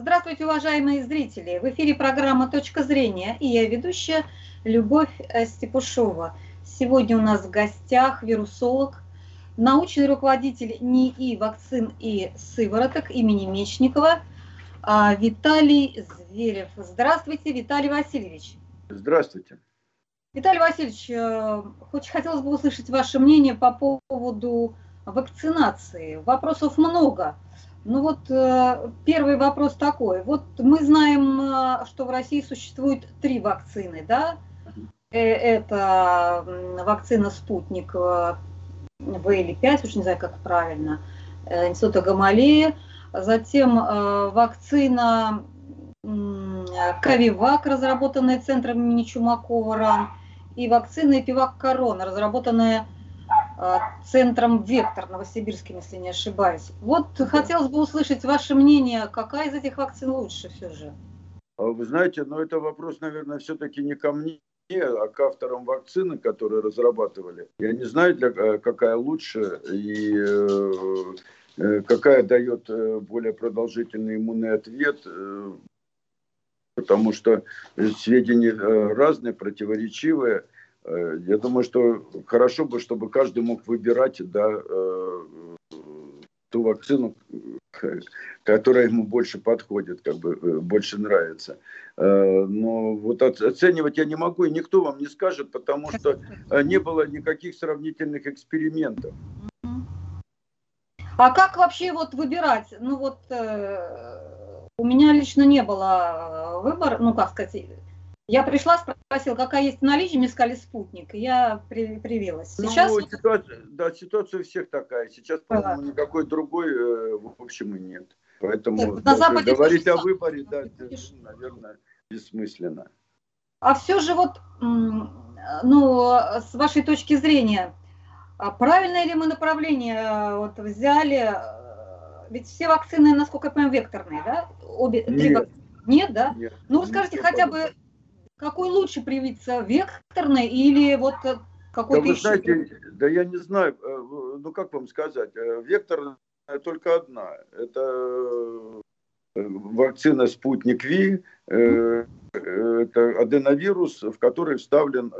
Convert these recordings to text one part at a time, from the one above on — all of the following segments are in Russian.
Здравствуйте, уважаемые зрители! В эфире программа «Точка зрения» и я ведущая Любовь э, Степушова. Сегодня у нас в гостях вирусолог, научный руководитель НИИ вакцин и сывороток имени Мечникова а, Виталий Зверев. Здравствуйте, Виталий Васильевич. Здравствуйте. Виталий Васильевич, э, очень хотелось бы услышать ваше мнение по поводу вакцинации. Вопросов много. Ну вот э, первый вопрос такой. Вот мы знаем, э, что в России существует три вакцины, да? Это вакцина «Спутник» В или 5, уж не знаю, как правильно, института Гамалеи. Затем вакцина Кавивак, разработанная центром имени Чумакова РАН и вакцина Эпивак Корона, разработанная центром Вектор Новосибирским, если не ошибаюсь. Вот хотелось бы услышать ваше мнение, какая из этих вакцин лучше все же? А вы знаете, но ну, это вопрос, наверное, все-таки не ко мне, а к авторам вакцины, которые разрабатывали. Я не знаю, для, э, какая лучше и э, э, какая дает более продолжительный иммунный ответ потому что сведения э, разные, противоречивые. Э, я думаю, что хорошо бы, чтобы каждый мог выбирать да, э, ту вакцину, которая ему больше подходит, как бы больше нравится. Но вот оценивать я не могу, и никто вам не скажет, потому что не было никаких сравнительных экспериментов. А как вообще вот выбирать? Ну вот у меня лично не было э, выбора, ну как сказать, я пришла, спросила, какая есть наличие, мне сказали спутник, я при, привилась. Ну, Сейчас... Ну, ситуация, да, ситуация у всех такая. Сейчас, по-моему, никакой другой, э, в общем, и нет. Поэтому так, на Западе говорить о выборе, да, это, наверное, бессмысленно. А все же вот, ну, с вашей точки зрения, а правильное ли мы направление э, вот взяли ведь все вакцины, насколько я понимаю, векторные, да? Обе, Нет. Три вакцины. Нет, да? Нет. Ну, расскажите хотя бы, какой лучше привиться, векторный или вот какой-то да, вы знаете, да я не знаю, э, ну как вам сказать, э, вектор только одна, это э, вакцина «Спутник Ви», это аденовирус, в который вставлен,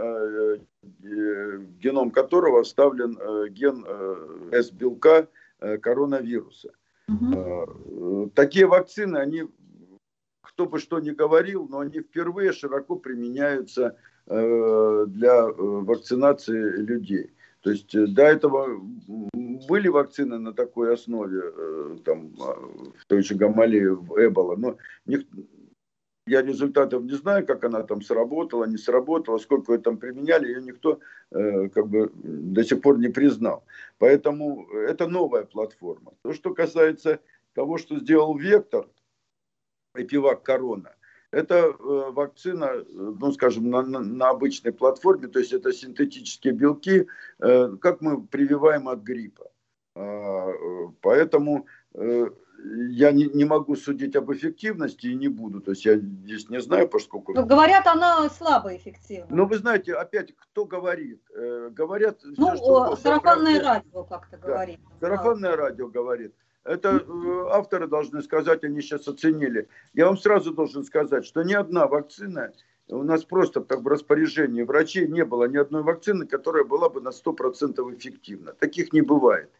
геном которого вставлен ген С-белка коронавируса. Угу. Такие вакцины, они, кто бы что ни говорил, но они впервые широко применяются э, для э, вакцинации людей. То есть до этого были вакцины на такой основе, там, в той же Гамалее, в Эбола, но я результатов не знаю, как она там сработала, не сработала, сколько ее там применяли, ее никто э, как бы до сих пор не признал. Поэтому это новая платформа. То, что касается того, что сделал Вектор, Эпивак Корона, это э, вакцина, ну, скажем, на, на, обычной платформе, то есть это синтетические белки, э, как мы прививаем от гриппа. А, э, поэтому э, я не, не могу судить об эффективности и не буду. То есть я здесь не знаю, поскольку... Но говорят, она слабо эффективна. Ну, вы знаете, опять, кто говорит? Э, говорят... Ну, все, что сарафанное радио как-то да, говорит. Сарафанное да. радио говорит. Это э, авторы должны сказать, они сейчас оценили. Я вам сразу должен сказать, что ни одна вакцина, у нас просто так в распоряжении врачей не было ни одной вакцины, которая была бы на 100% эффективна. Таких не бывает.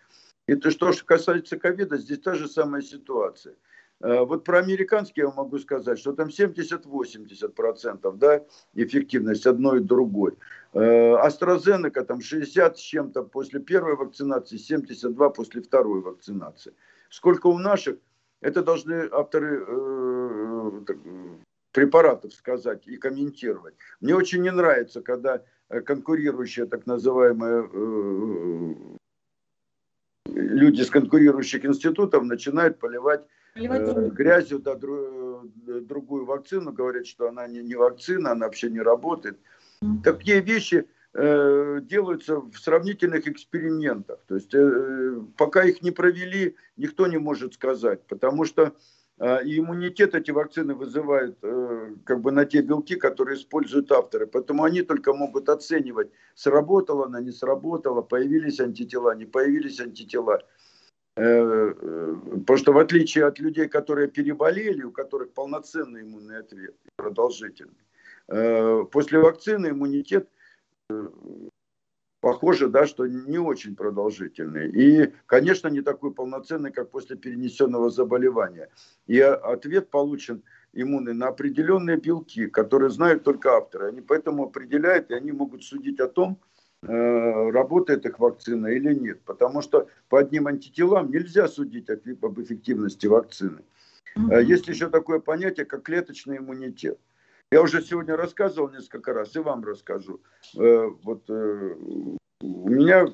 И то, что касается ковида, здесь та же самая ситуация. Э, вот про американский я могу сказать, что там 70-80% да, эффективность одной и другой. AstraZeneca э, там 60 с чем-то после первой вакцинации, 72 после второй вакцинации. Сколько у наших, это должны авторы э, препаратов сказать и комментировать. Мне очень не нравится, когда конкурирующие так называемые люди с конкурирующих институтов начинают поливать э, грязью да, дру, другую вакцину, говорят, что она не, не вакцина, она вообще не работает. Такие вещи э, делаются в сравнительных экспериментах. То есть э, пока их не провели, никто не может сказать, потому что и иммунитет эти вакцины вызывают э, как бы на те белки, которые используют авторы. Поэтому они только могут оценивать, сработала она, не сработала, появились антитела, не появились антитела. Потому что в отличие от людей, которые переболели, у которых полноценный иммунный ответ, продолжительный, после вакцины иммунитет похоже, да, что не очень продолжительный. И, конечно, не такой полноценный, как после перенесенного заболевания. И ответ получен иммунный на определенные белки, которые знают только авторы. Они поэтому определяют, и они могут судить о том, э, работает их вакцина или нет. Потому что по одним антителам нельзя судить об эффективности вакцины. Mm-hmm. Есть еще такое понятие, как клеточный иммунитет. Я уже сегодня рассказывал несколько раз, и вам расскажу. Э, вот э, у меня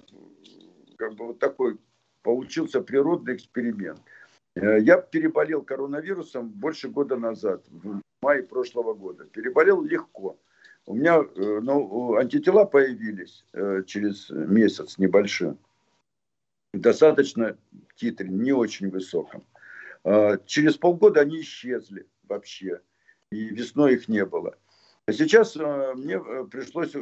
как бы вот такой получился природный эксперимент. Э, я переболел коронавирусом больше года назад, в мае прошлого года. Переболел легко. У меня ну, антитела появились через месяц небольшим. Достаточно титре, не очень высоком. Через полгода они исчезли вообще и весной их не было. А сейчас э, мне э, пришлось, э,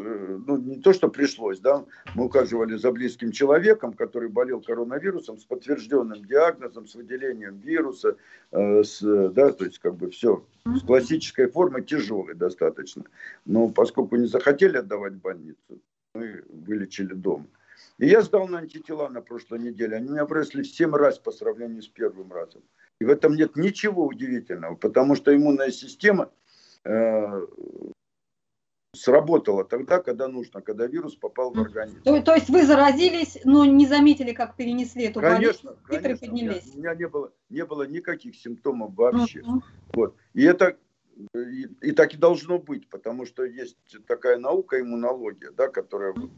ну не то, что пришлось, да, мы ухаживали за близким человеком, который болел коронавирусом с подтвержденным диагнозом, с выделением вируса, с, да, то есть как бы все с классической формы, тяжелой достаточно. Но поскольку не захотели отдавать в больницу, мы вылечили дома. И я сдал на антитела на прошлой неделе. Они у меня выросли в 7 раз по сравнению с первым разом. И в этом нет ничего удивительного, потому что иммунная система э, сработала тогда, когда нужно, когда вирус попал в организм. То, то есть вы заразились, но не заметили, как перенесли эту конечно, болезнь, конечно, поднялись? У меня, у меня не, было, не было никаких симптомов вообще. Uh-huh. Вот. И это и, и так и должно быть, потому что есть такая наука иммунология, да, которая вот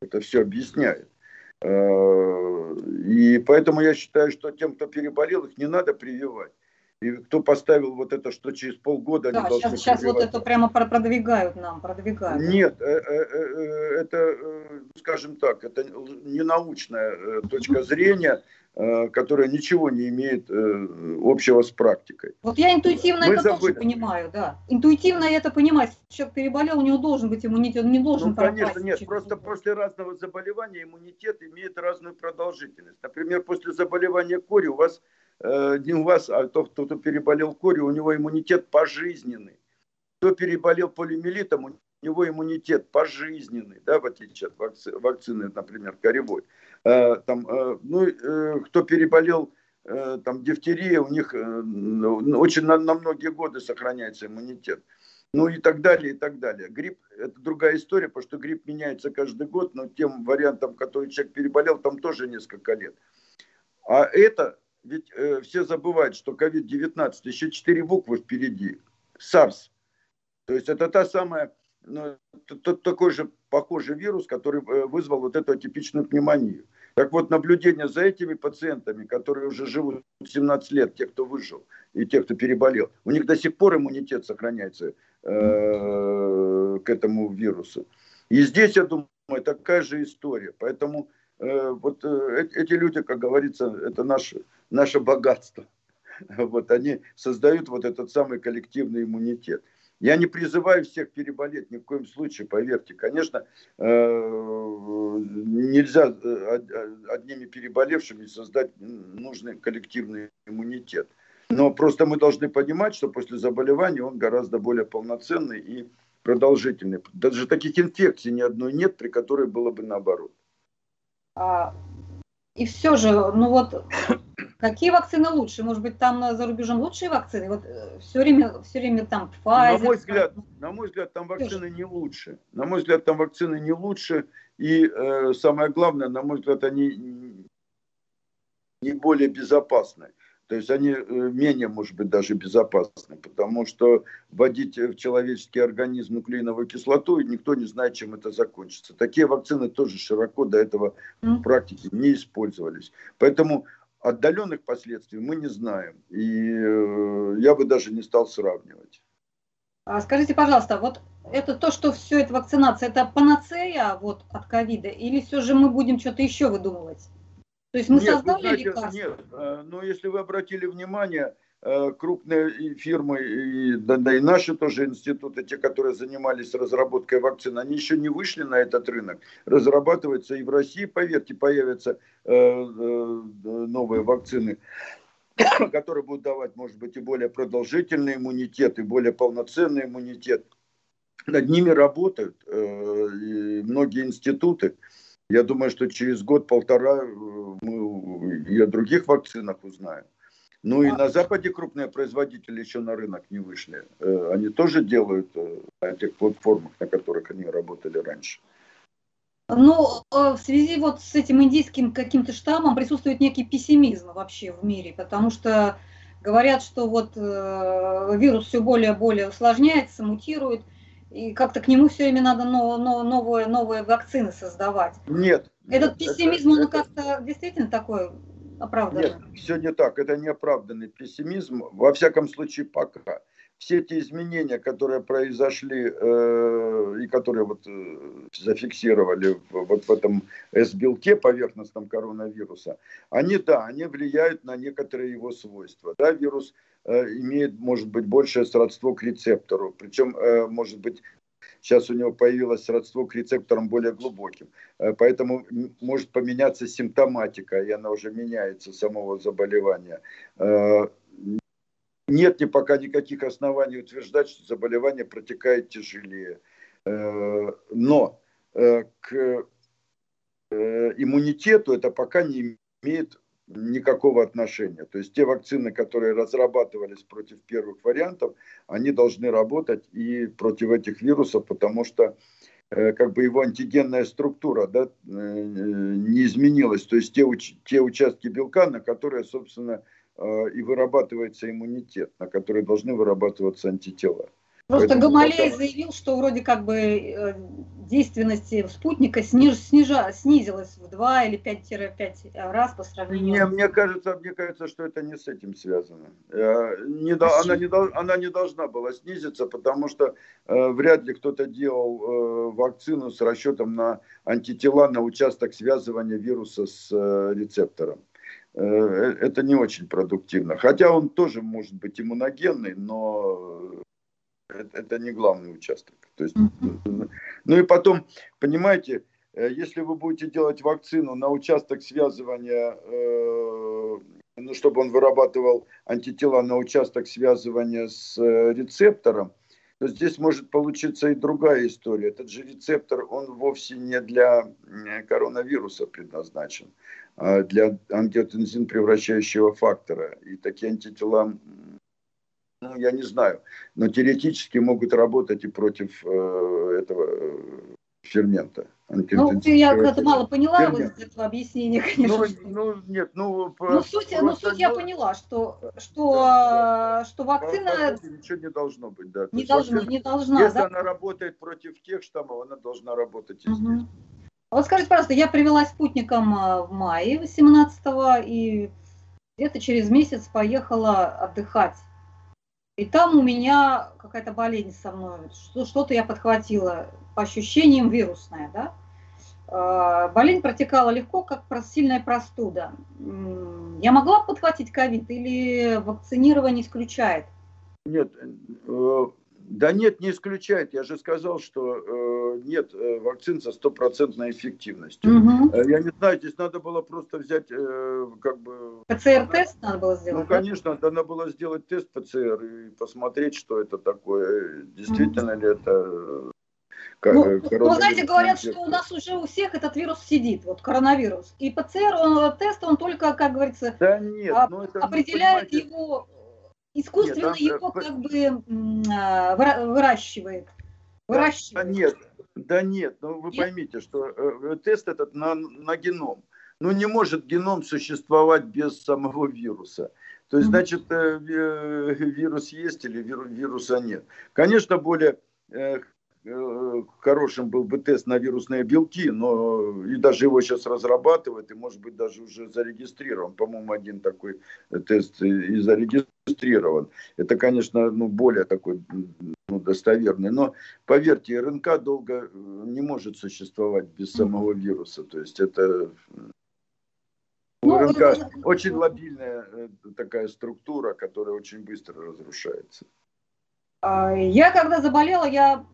это все объясняет. Э, и поэтому я считаю, что тем, кто переболел, их не надо прививать. И кто поставил вот это, что через полгода да, они должны сейчас, сейчас вот это прямо продвигают нам, продвигают. Нет, э, э, это, скажем так, это не научная точка зрения, которая ничего не имеет общего с практикой. Вот я интуитивно Мы это забыли. тоже понимаю, да. Интуитивно я это понимаю. Если человек переболел, у него должен быть иммунитет, он не должен Ну, конечно, нет. Просто после разного заболевания иммунитет имеет разную продолжительность. Например, после заболевания кори у вас Э, не у вас, а тот, кто переболел корью, у него иммунитет пожизненный. Кто переболел полимелитом, у него иммунитет пожизненный, да, в отличие от вакцины, вакцины например, коревой. Э, там, э, ну, кто переболел там дифтерия, у них очень на, на многие годы сохраняется иммунитет. Ну и так далее, и так далее. Грипп – это другая история, потому что грипп меняется каждый год, но тем вариантом, который человек переболел, там тоже несколько лет. А это ведь э, все забывают, что COVID-19 еще четыре буквы впереди. SARS. То есть это та самая, ну, тот, такой же похожий вирус, который э, вызвал вот эту атипичную пневмонию. Так вот, наблюдение за этими пациентами, которые уже живут 17 лет, те, кто выжил, и те, кто переболел, у них до сих пор иммунитет сохраняется э, к этому вирусу. И здесь, я думаю, такая же история. Поэтому вот э, эти люди, как говорится, это наши наше богатство. Вот они создают вот этот самый коллективный иммунитет. Я не призываю всех переболеть ни в коем случае, поверьте. Конечно, э, нельзя э, одними переболевшими создать нужный коллективный иммунитет. Но просто мы должны понимать, что после заболевания он гораздо более полноценный и продолжительный. Даже таких инфекций ни одной нет, при которой было бы наоборот. А, и все же, ну вот Какие вакцины лучше? Может быть, там за рубежом лучшие вакцины? Вот э, все время, все время там Pfizer. На мой взгляд, на мой взгляд там вакцины не лучше. На мой взгляд, там вакцины не лучше. И э, самое главное, на мой взгляд, они не более безопасны. То есть они э, менее, может быть, даже безопасны, потому что вводить в человеческий организм нуклеиновую кислоту, и никто не знает, чем это закончится. Такие вакцины тоже широко до этого в практике не использовались. Поэтому Отдаленных последствий мы не знаем. И э, я бы даже не стал сравнивать. А скажите, пожалуйста, вот это то, что все это вакцинация, это панацея вот, от ковида, или все же мы будем что-то еще выдумывать? То есть мы нет, создали знаете, лекарство? Нет, э, но если вы обратили внимание, э, крупные фирмы, и, да, да и наши тоже институты, те, которые занимались разработкой вакцин, они еще не вышли на этот рынок. Разрабатывается и в России, поверьте, появятся э, э, новые вакцины которые будут давать, может быть, и более продолжительный иммунитет, и более полноценный иммунитет. Над ними работают э, многие институты. Я думаю, что через год-полтора э, мы и о других вакцинах узнаем. Ну и а на Западе крупные производители еще на рынок не вышли. Э, они тоже делают на этих платформах, на которых они работали раньше. Ну, в связи вот с этим индийским каким-то штаммом присутствует некий пессимизм вообще в мире, потому что говорят, что вот вирус все более и более усложняется, мутирует, и как-то к нему все время надо новые, новые вакцины создавать. Нет. Этот пессимизм, это, он как-то действительно такой оправданный? Нет, все не так. Это неоправданный пессимизм, во всяком случае пока. Все эти изменения, которые произошли э, и которые вот э, зафиксировали в, вот в этом S-белке поверхностном коронавируса, они, да, они влияют на некоторые его свойства. Да, вирус Э, имеет, может быть, большее сродство к рецептору. Причем, э, может быть, сейчас у него появилось сродство к рецепторам более глубоким. Э, поэтому может поменяться симптоматика, и она уже меняется самого заболевания. Нет ни пока никаких оснований утверждать, что заболевание протекает тяжелее. Но к иммунитету это пока не имеет никакого отношения. То есть те вакцины, которые разрабатывались против первых вариантов, они должны работать и против этих вирусов, потому что э, как бы его антигенная структура да, э, не изменилась. То есть те, те участки белка, на которые, собственно, э, и вырабатывается иммунитет, на которые должны вырабатываться антитела. Просто Гамалей заявил, что вроде как бы э, действенность спутника сниж, снижа, снизилась в 2 или 5-5 раз по сравнению. Не, мне кажется, мне кажется, что это не с этим связано. Э, не, она, не, она не должна была снизиться, потому что э, вряд ли кто-то делал э, вакцину с расчетом на антитела на участок связывания вируса с э, рецептором э, это не очень продуктивно. Хотя он тоже может быть иммуногенный, но это, это не главный участок. То есть, ну и потом, понимаете, э, если вы будете делать вакцину на участок связывания, э, ну, чтобы он вырабатывал антитела на участок связывания с э, рецептором, то здесь может получиться и другая история. Этот же рецептор, он вовсе не для коронавируса предназначен, а для ангиотензин превращающего фактора. И такие антитела ну, я не знаю, но теоретически могут работать и против э, этого э, фермента. Ну, я как-то мало поняла фермент. вот этого объяснения, конечно. Ну, ну нет, ну... Ну, суть, ну, суть я поняла, что, что, да, что вакцина... Ничего не должно быть, да. Не, должно, вакцина, не должна, Если да? она работает против тех штаммов, она должна работать и угу. здесь. Вот скажите, пожалуйста, я привела спутником э, в мае 18 и где-то через месяц поехала отдыхать и там у меня какая-то болезнь со мной, что-то я подхватила, по ощущениям вирусная, да. А, болезнь протекала легко, как сильная простуда. Я могла подхватить ковид или вакцинирование исключает? Нет, э, да нет, не исключает. Я же сказал, что э, нет э, вакцин со стопроцентной эффективностью. Угу. Я не знаю, здесь надо было просто взять э, как бы... ПЦР-тест надо было сделать? Ну, конечно, да? надо было сделать тест ПЦР и посмотреть, что это такое. Действительно угу. ли это... Ну, ну, знаете, говорят, что у нас уже у всех этот вирус сидит, вот коронавирус. И ПЦР, он, тест, он только, как говорится, да нет, а, ну, это, определяет его искусственно нет, его как бы а, выращивает. выращивает. Да нет, да нет, ну вы нет? поймите, что э, тест этот на, на геном. Ну не может геном существовать без самого вируса. То есть, значит, э, вирус есть или вируса нет. Конечно, более э, Э, хорошим был бы тест на вирусные белки, но и даже его сейчас разрабатывают, и может быть даже уже зарегистрирован. По-моему, один такой тест и зарегистрирован. Это, конечно, ну, более такой ну, достоверный. Но поверьте, РНК долго не может существовать без самого вируса. То есть это ну, РНК очень лобильная э, такая структура, которая очень быстро разрушается. А, я когда заболела, я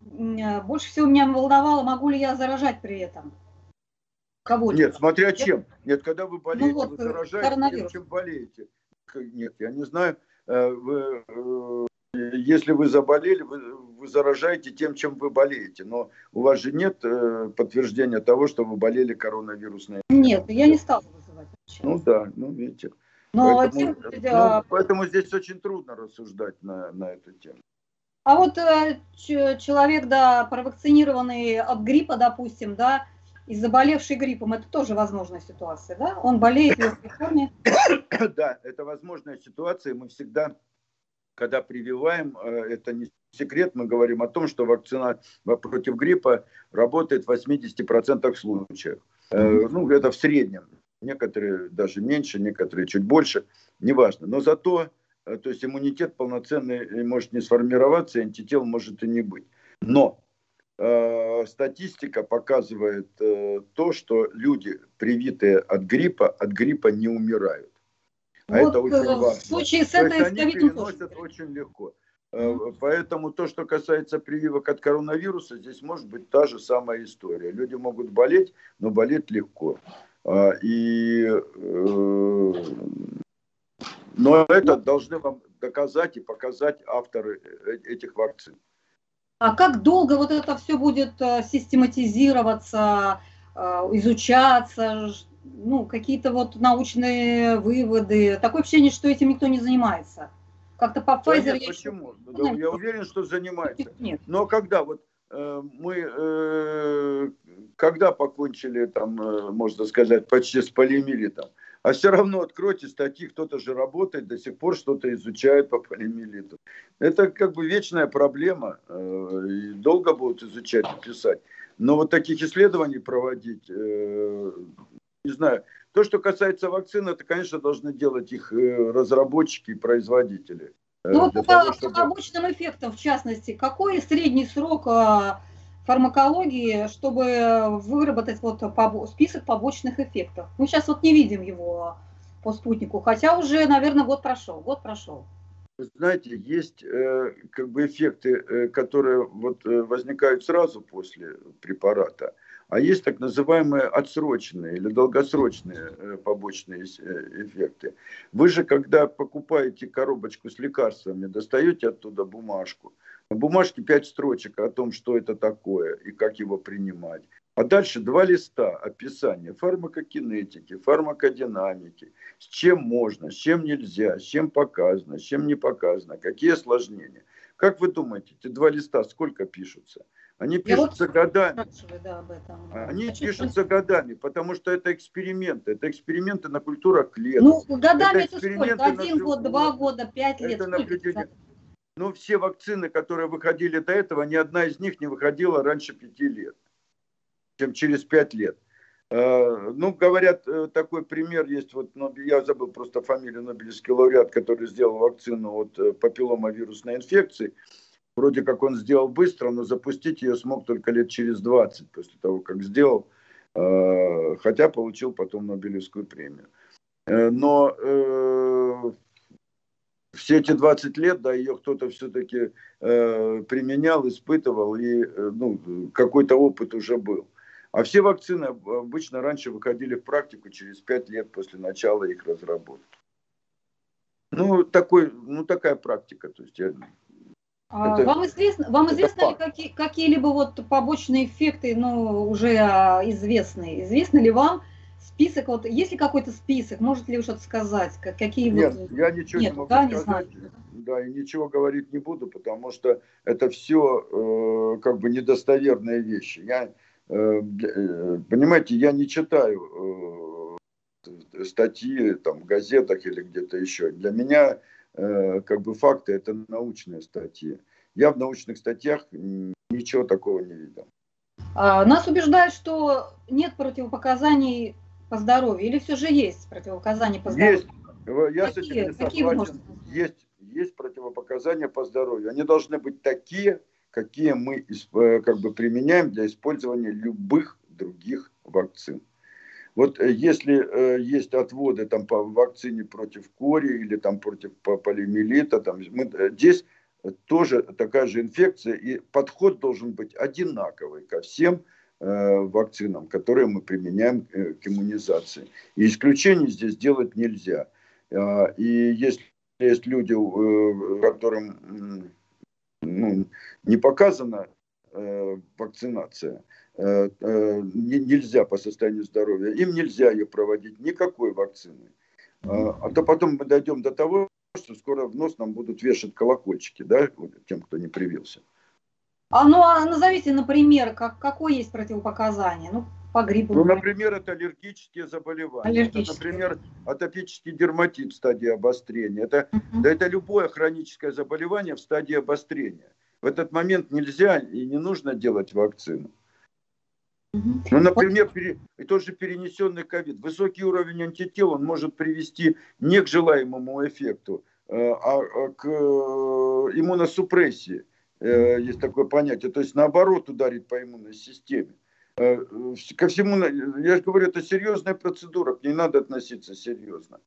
больше всего меня волновало, могу ли я заражать при этом кого Нет, смотря чем. Нет, когда вы болеете, ну, вот, вы заражаете тем, чем болеете. Нет, я не знаю. Э, вы, если вы заболели, вы, вы заражаете тем, чем вы болеете. Но у вас же нет подтверждения того, что вы болели коронавирусной. Нет, я не стала ну да, ну видите. Но поэтому, тем, ну, поэтому здесь очень трудно рассуждать на, на эту тему. А вот э, человек, да, провакцинированный от гриппа, допустим, да, и заболевший гриппом, это тоже возможная ситуация, да? Он болеет в легкой форме. Да, это возможная ситуация. Мы всегда, когда прививаем, э, это не секрет, мы говорим о том, что вакцина против гриппа работает в 80% случаев. Mm-hmm. Ну, это в среднем некоторые даже меньше, некоторые чуть больше, неважно. Но зато, э, то есть иммунитет полноценный может не сформироваться, антител может и не быть. Но э, статистика показывает э, то, что люди, привитые от гриппа, от гриппа не умирают. А вот это очень э, важно. В случае с этой они переносят очень легко. Mm-hmm. Поэтому то, что касается прививок от коронавируса, здесь может быть та же самая история. Люди могут болеть, но болеть легко. А, и, э, но это должны вам доказать и показать авторы э, этих вакцин. А как долго вот это все будет э, систематизироваться, изучаться, ну, какие-то вот научные выводы? Такое ощущение, что этим никто не занимается. Как-то по Pfizer... Да нет, я почему? Еще... Я уверен, что занимается. Нет. Но когда вот Э, мы э, когда покончили, там, э, можно сказать, почти с полимилитом, а все равно откройте статьи, кто-то же работает, до сих пор что-то изучает по полимилиту. Это как бы вечная проблема, и долго будут изучать и писать. Но вот таких исследований проводить, не знаю. То, что касается вакцин, это, конечно, должны делать их разработчики и производители. Э, ну вот по побочным эффектам, в частности, какой средний срок а, фармакологии, чтобы выработать вот список побочных эффектов? Мы сейчас вот не видим его по спутнику, хотя уже, наверное, год прошел, год прошел. Знаете, есть э, как бы эффекты, э, которые вот э, возникают сразу после препарата. А есть так называемые отсроченные или долгосрочные э, побочные э, эффекты. Вы же, когда покупаете коробочку с лекарствами, достаете оттуда бумажку. На бумажке пять строчек о том, что это такое и как его принимать. А дальше два листа описания фармакокинетики, фармакодинамики, с чем можно, с чем нельзя, с чем показано, с чем не показано, какие осложнения. Как вы думаете, эти два листа сколько пишутся? Они пишутся вот годами. Да, об этом. Они Хочу пишутся спросить. годами, потому что это эксперименты. Это эксперименты на культурах клеток. Ну, годами это, это сколько? Один год, два года, пять лет? Это наблюдение. Ну, все вакцины, которые выходили до этого, ни одна из них не выходила раньше пяти лет, чем через пять лет. Э, ну, говорят, э, такой пример есть, вот, я забыл просто фамилию Нобелевский лауреат, который сделал вакцину от э, папилломавирусной инфекции. Вроде как он сделал быстро, но запустить ее смог только лет через 20 после того, как сделал, хотя получил потом Нобелевскую премию. Но все эти 20 лет, да, ее кто-то все-таки применял, испытывал, и ну, какой-то опыт уже был. А все вакцины обычно раньше выходили в практику через 5 лет после начала их разработки. Ну, такой, ну такая практика. То есть я а, это, вам известно, вам известно ли какие, какие-либо вот побочные эффекты, ну, уже а, известные? Известно ли вам список, вот есть ли какой-то список, может ли вы что-то сказать? Какие Нет, вот... я ничего Нет, не могу да, сказать. Не да, и ничего говорить не буду, потому что это все э, как бы недостоверные вещи. Я, э, э, понимаете, я не читаю э, статьи там, в газетах или где-то еще. Для меня Э, как бы факты, это научные статьи. Я в научных статьях ничего такого не видел. А, нас убеждают, что нет противопоказаний по здоровью, или все же есть противопоказания по здоровью? Есть. Я какие, с этим не согласен. Есть, есть противопоказания по здоровью. Они должны быть такие, какие мы э, как бы применяем для использования любых других вакцин. Вот э, если э, есть отводы там по вакцине против кори или там против полиомиелита, там, мы, э, здесь тоже такая же инфекция, и подход должен быть одинаковый ко всем вакцинам, которые мы применяем э, к иммунизации. И исключений здесь делать нельзя. Э, и если есть люди, э, которым ну, не показана э, вакцинация, э, э, нельзя по состоянию здоровья, им нельзя ее проводить, никакой вакцины. Э, а то потом мы дойдем до того, что скоро в нос нам будут вешать колокольчики, да, тем, кто не привился. А ну а назовите, например, как, какое есть противопоказание? Ну, по гриппу. Ну, например, это аллергические заболевания. Аллергические. Это, например, атопический дерматит в стадии обострения. Это, uh-huh. да, это любое хроническое заболевание в стадии обострения. В этот момент нельзя и не нужно делать вакцину. Ну, например, пере, и тот же перенесенный ковид. Высокий уровень антител он может привести не к желаемому эффекту, э, а, а к э, иммуносупрессии. Э, есть такое понятие. То есть наоборот ударить по иммунной системе. Ко всему, я же говорю, это серьезная процедура, к ней надо относиться серьезно.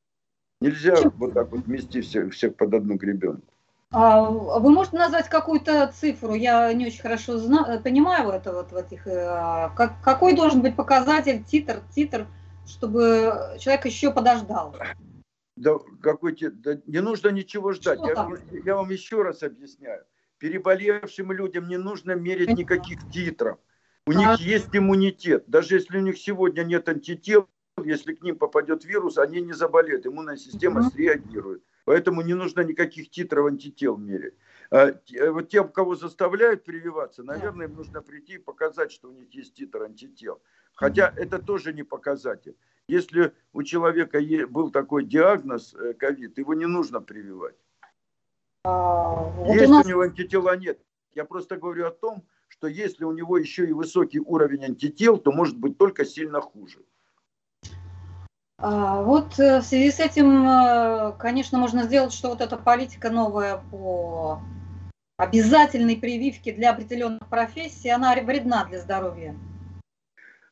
Нельзя вот так вот вмести всех, всех под одну гребенку. А вы можете назвать какую-то цифру? Я не очень хорошо знаю, понимаю это вот в этих. Э, как, какой должен быть показатель, титр, титр, чтобы человек еще подождал? Да, какой да, не нужно ничего ждать. Я, я вам еще раз объясняю. Переболевшим людям не нужно мерить никаких титров. У них есть иммунитет. Даже если у них сегодня нет антител, если к ним попадет вирус, они не заболеют. Иммунная система среагирует. Поэтому не нужно никаких титров антител мерить. А, э, вот тем, кого заставляют прививаться, наверное, им нужно прийти и показать, что у них есть титр антител. Хотя это тоже не показатель. Если у человека был такой диагноз э, ковид, его не нужно прививать. А, вот Есть у, нас... у него антитела нет. Я просто говорю о том, что если у него еще и высокий уровень антител, то может быть только сильно хуже. А, вот э, в связи с этим, э, конечно, можно сделать, что вот эта политика новая по обязательной прививке для определенных профессий, она вредна для здоровья.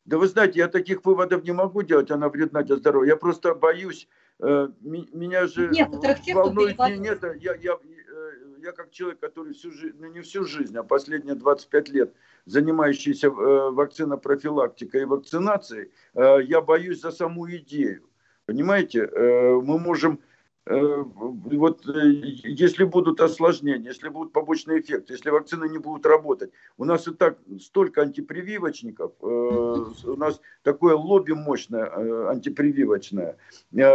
Да вы знаете, я таких выводов не могу делать, она вредна для здоровья. Я просто боюсь, э, меня же Некоторых тех, волнует не, нет, я, я, я как человек, который всю жизнь, ну не всю жизнь, а последние 25 лет занимающийся э, вакцинопрофилактикой и вакцинацией, э, я боюсь за саму идею. Понимаете, э, мы можем вот если будут осложнения, если будут побочные эффекты, если вакцины не будут работать, у нас и так столько антипрививочников, у нас такое лобби мощное антипрививочное,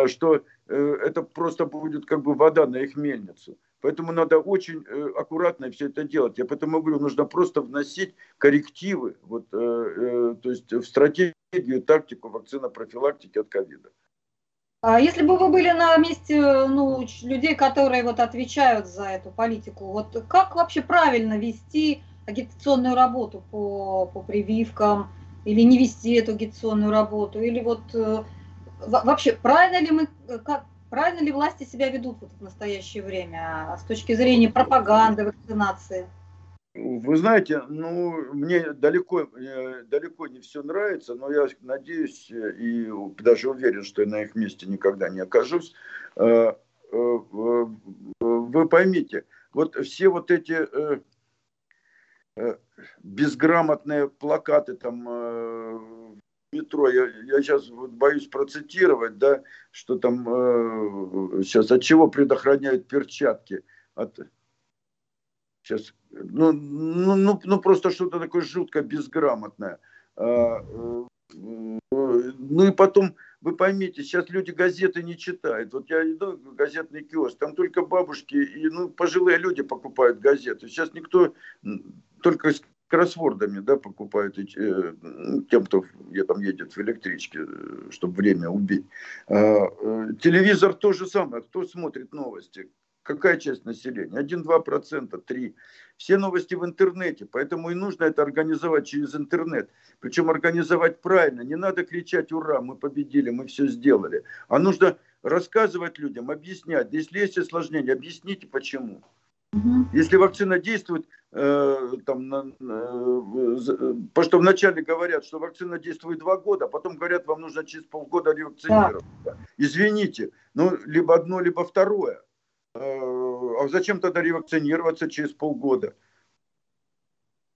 что это просто будет как бы вода на их мельницу. Поэтому надо очень э, аккуратно все это делать. Я поэтому говорю, нужно просто вносить коррективы вот, э, э, то есть в стратегию, тактику вакцинопрофилактики от ковида. А если бы вы были на месте ну, людей, которые вот отвечают за эту политику, вот как вообще правильно вести агитационную работу по, по прививкам или не вести эту агитационную работу? Или вот вообще правильно ли мы, как, Правильно ли власти себя ведут вот в настоящее время а с точки зрения пропаганды, вакцинации? Вы знаете, ну, мне далеко, э, далеко не все нравится, но я надеюсь э, и даже уверен, что я на их месте никогда не окажусь. Э, вы поймите, вот все вот эти безграмотные плакаты там метро, я, я сейчас вот боюсь процитировать, да, что там э, сейчас от чего предохраняют перчатки? От, сейчас, ну, ну, ну, ну просто что-то такое жутко безграмотное. А, э, ну и потом, вы поймите, сейчас люди газеты не читают. Вот я иду в газетный киоск, там только бабушки и ну, пожилые люди покупают газеты. Сейчас никто только кроссвордами, да, покупают э, тем, кто там едет в электричке, э, чтобы время убить. А, э, телевизор то же самое. Кто смотрит новости? Какая часть населения? 1-2%, 3%. Все новости в интернете, поэтому и нужно это организовать через интернет. Причем организовать правильно. Не надо кричать «Ура, мы победили, мы все сделали». А нужно рассказывать людям, объяснять. Если есть осложнения, объясните почему. Угу. Если вакцина действует, э, там, на, э, потому что вначале говорят, что вакцина действует два года, а потом говорят, вам нужно через полгода ревакцинироваться. Да. Извините, ну, либо одно, либо второе. Э, а зачем тогда ревакцинироваться через полгода?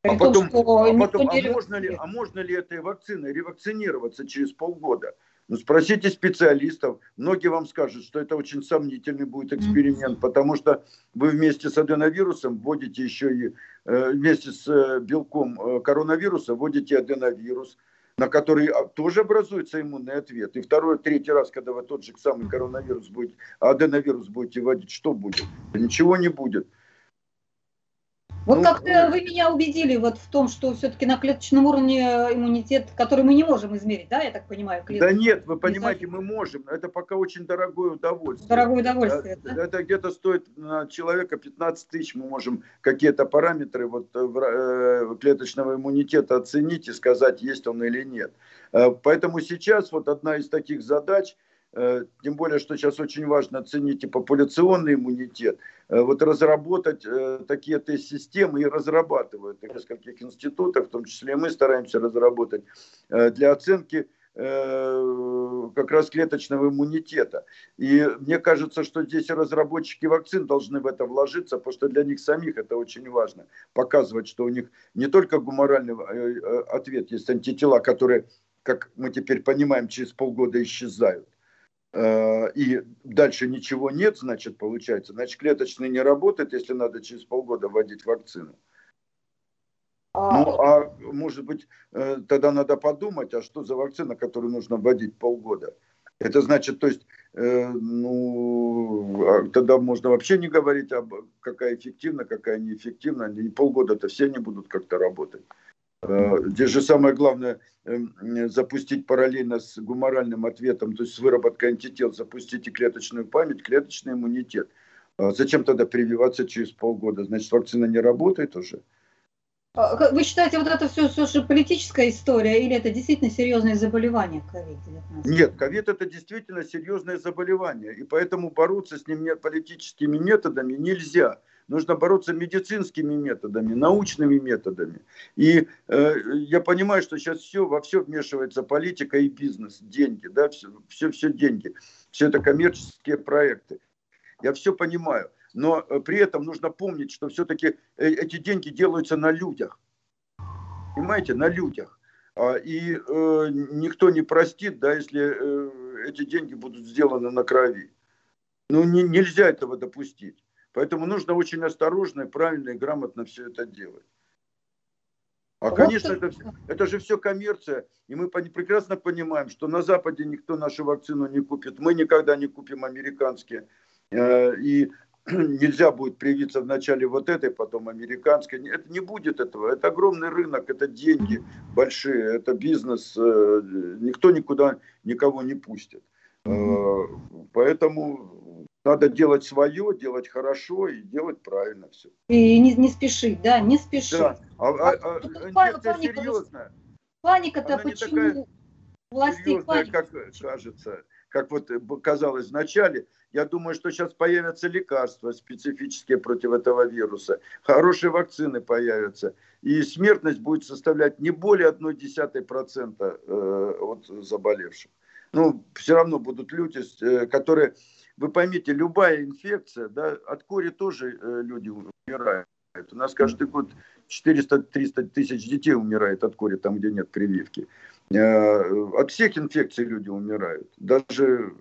А потом, а, потом а, можно ли, а можно ли этой вакциной ревакцинироваться через полгода? Ну, спросите специалистов. Многие вам скажут, что это очень сомнительный будет эксперимент, потому что вы вместе с аденовирусом вводите еще и э, вместе с э, белком э, коронавируса вводите аденовирус, на который а, тоже образуется иммунный ответ. И второй, третий раз, когда вы тот же самый коронавирус будете, аденовирус будете вводить, что будет? Ничего не будет. Вот ну, как-то вы меня убедили вот в том, что все-таки на клеточном уровне иммунитет, который мы не можем измерить, да, я так понимаю? Да нет, вы понимаете, мы можем. Это пока очень дорогое удовольствие. Дорогое удовольствие, да? да? Это где-то стоит на человека 15 тысяч. Мы можем какие-то параметры вот, э, э, клеточного иммунитета оценить и сказать, есть он или нет. Э, поэтому сейчас вот одна из таких задач – тем более, что сейчас очень важно оценить и популяционный иммунитет, э, вот разработать э, такие тест-системы и разрабатывают в нескольких институтах, в том числе мы стараемся разработать для оценки как раз клеточного иммунитета. И мне кажется, что здесь разработчики вакцин должны в это вложиться, потому что для них самих это очень важно. Показывать, что у них не только гуморальный ответ, есть антитела, которые, как мы теперь понимаем, через полгода исчезают. Э, и дальше ничего нет, значит, получается, значит, клеточный не работает, если надо через полгода вводить вакцину. А ну, а может быть, э, тогда надо подумать, а что за вакцина, которую нужно вводить полгода? Это значит, то есть, э, ну, а тогда можно вообще не говорить, об, какая эффективна, какая неэффективна. И полгода-то все не будут как-то работать. Э, здесь же самое главное эм, запустить параллельно с гуморальным ответом, то есть с выработкой антител, запустить и клеточную память, клеточный иммунитет. А зачем тогда прививаться через полгода? Значит, вакцина не работает уже? А, вы считаете, вот это все, все же политическая история или это действительно серьезное заболевание COVID-19? Нет, ковид это действительно серьезное заболевание, и поэтому бороться с ним политическими методами нельзя нужно бороться медицинскими методами, научными методами. И э, я понимаю, что сейчас все, во все вмешивается политика и бизнес, деньги, да, все, все, все деньги, все это коммерческие проекты. Я все понимаю, но э, при этом нужно помнить, что все-таки э, эти деньги делаются на людях. Понимаете, на людях. А, и э, никто не простит, да, если э, эти деньги будут сделаны на крови. Ну, не, нельзя этого допустить. Поэтому нужно очень осторожно, правильно и грамотно все это делать. А, конечно, это, это же все коммерция. И мы прекрасно понимаем, что на Западе никто нашу вакцину не купит. Мы никогда не купим американские. Э, и нельзя будет привиться вначале вот этой, потом американской. Это не будет этого. Это огромный рынок, это деньги большие, это бизнес. Э, никто никуда никого не пустит. Э, поэтому надо делать свое, делать хорошо и делать правильно все. И не, не спешить, да, не спешить. Да. А, а, а, а инфекция паника, серьезная. Паника-то почему власти паника? как кажется, как вот казалось в начале. Я думаю, что сейчас появятся лекарства специфические против этого вируса. Хорошие вакцины появятся. И смертность будет составлять не более 0,1% э, от заболевших. Ну, все равно будут люди, э, которые вы поймите, любая инфекция, да, от кори тоже э, люди умирают. У нас каждый год 400-300 тысяч детей умирает от кори, там, где нет прививки. Э, от всех инфекций люди умирают. Даже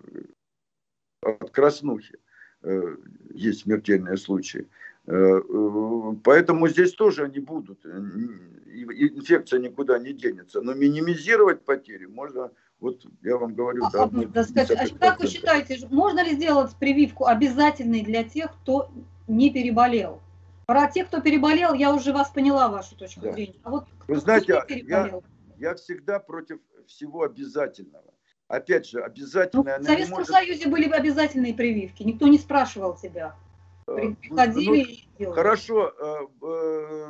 от краснухи э, есть смертельные случаи. Э, поэтому здесь тоже они будут. Инфекция никуда не денется. Но минимизировать потери можно вот я вам говорю, а, да, а, сказать, а как вы считаете, можно ли сделать прививку обязательной для тех, кто не переболел? Про тех, кто переболел, я уже вас поняла, вашу точку да. зрения. А вот вы знаете, я, я всегда против всего обязательного. Опять же, обязательное... Ну, в Советском может... Союзе были бы обязательные прививки, никто не спрашивал тебя. Приходили ну, Хорошо,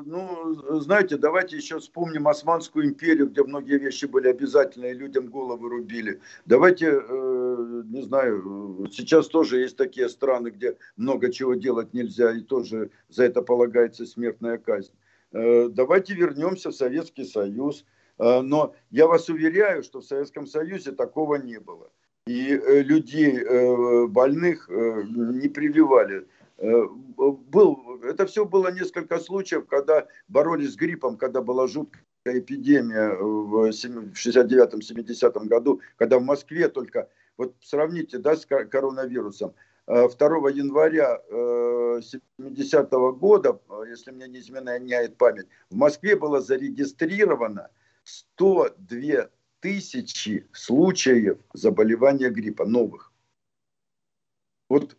ну, знаете, давайте еще вспомним Османскую империю, где многие вещи были обязательны, и людям головы рубили. Давайте, не знаю, сейчас тоже есть такие страны, где много чего делать нельзя, и тоже за это полагается смертная казнь. Давайте вернемся в Советский Союз. Но я вас уверяю, что в Советском Союзе такого не было и э, людей э, больных э, не прививали. Был, это все было несколько случаев, когда боролись с гриппом, когда была жуткая эпидемия в 69-70 году, когда в Москве только, вот сравните, да, с коронавирусом, 2 января 70 -го года, если мне не изменяет память, в Москве было зарегистрировано 102 тысячи случаев заболевания гриппа, новых. Вот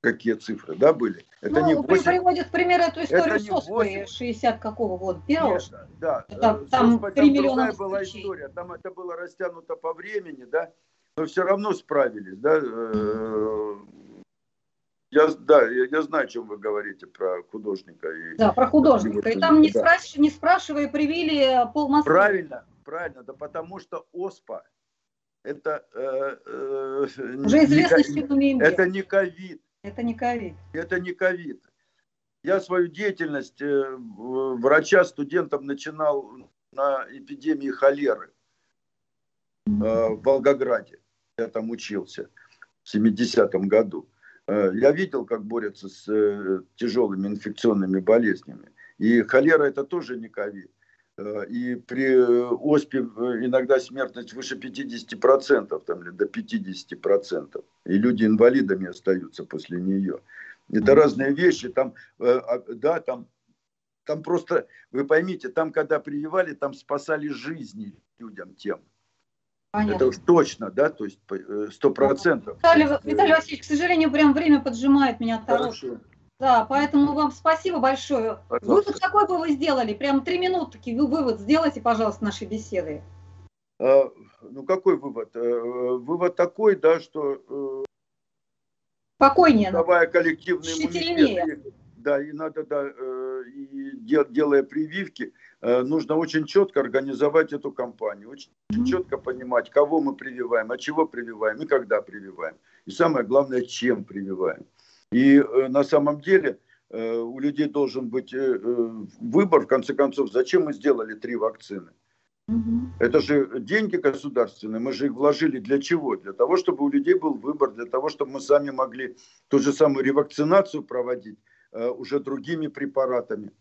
какие цифры, да, были? Это ну, не 8... приводит пример эту историю с ОСПой 60 какого года? Первого? Нет, да, это, там, ОСПой, 3 там миллиона была история, там это было растянуто по времени, да, но все равно справились, да. Э, я, да, я, я знаю, о чем вы говорите про художника. И, да, про художника. И там, не, да. спраш... не спрашивая, привили пол Москвы. Правильно, правильно, да потому что ОСПА это, э, э, Уже известно, не, это не ковид. Это не ковид. Это не ковид. Я свою деятельность э, врача студентам начинал на эпидемии холеры э, в Волгограде. Я там учился в 70-м году. Э, я видел, как борются с тяжелыми инфекционными болезнями. И холера это тоже не ковид. Э, и при оспе иногда смертность выше 50%, там, или до 50%. И люди инвалидами остаются после нее. Это разные вещи. Там, а, да, там, там просто, вы поймите, там, когда прививали, там спасали жизни людям тем. Понятно. Это уж точно, да, то есть э, сто процентов. Виталий, Виталий Васильевич, к сожалению, прям время поджимает меня. Хорошо. Да, поэтому вам спасибо большое. Пожалуйста. Вывод какой бы вы сделали? Прям три минутки вывод сделайте, пожалуйста, нашей беседы. А, ну, какой вывод? Э, вывод такой, да, что... Э, Спокойнее. Давая коллективный иммунитет. Да, и надо, да, и делая прививки, Э, нужно очень четко организовать эту кампанию, очень mm-hmm. четко понимать, кого мы прививаем, от чего прививаем и когда прививаем. И самое главное, чем прививаем. И э, на самом деле э, у людей должен быть выбор, в конце концов, зачем мы сделали три вакцины. Угу. Это же деньги государственные, мы же их вложили для чего? Для того, чтобы у людей был выбор, для того, чтобы мы сами могли ту же самую ревакцинацию проводить уже другими препаратами.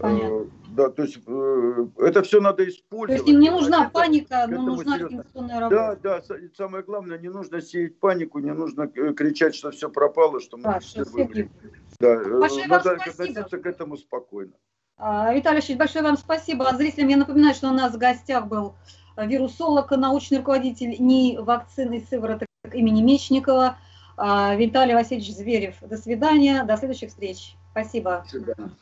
Понятно. Э, да, то есть э, это все надо использовать. То есть им не нужна паника, но нужна организационная работа. Да, да, самое главное, не нужно сеять панику, не нужно э, кричать, что все пропало, что мы да, все выбрали. Да, Большое надо относиться к этому спокойно. А, Виталий Ильич, большое вам спасибо. А зрителям я напоминаю, что у нас в гостях был вирусолог, научный руководитель НИИ вакцины сывороток имени Мечникова, а, Виталий Васильевич Зверев. До свидания, до следующих встреч. Спасибо. До свидания.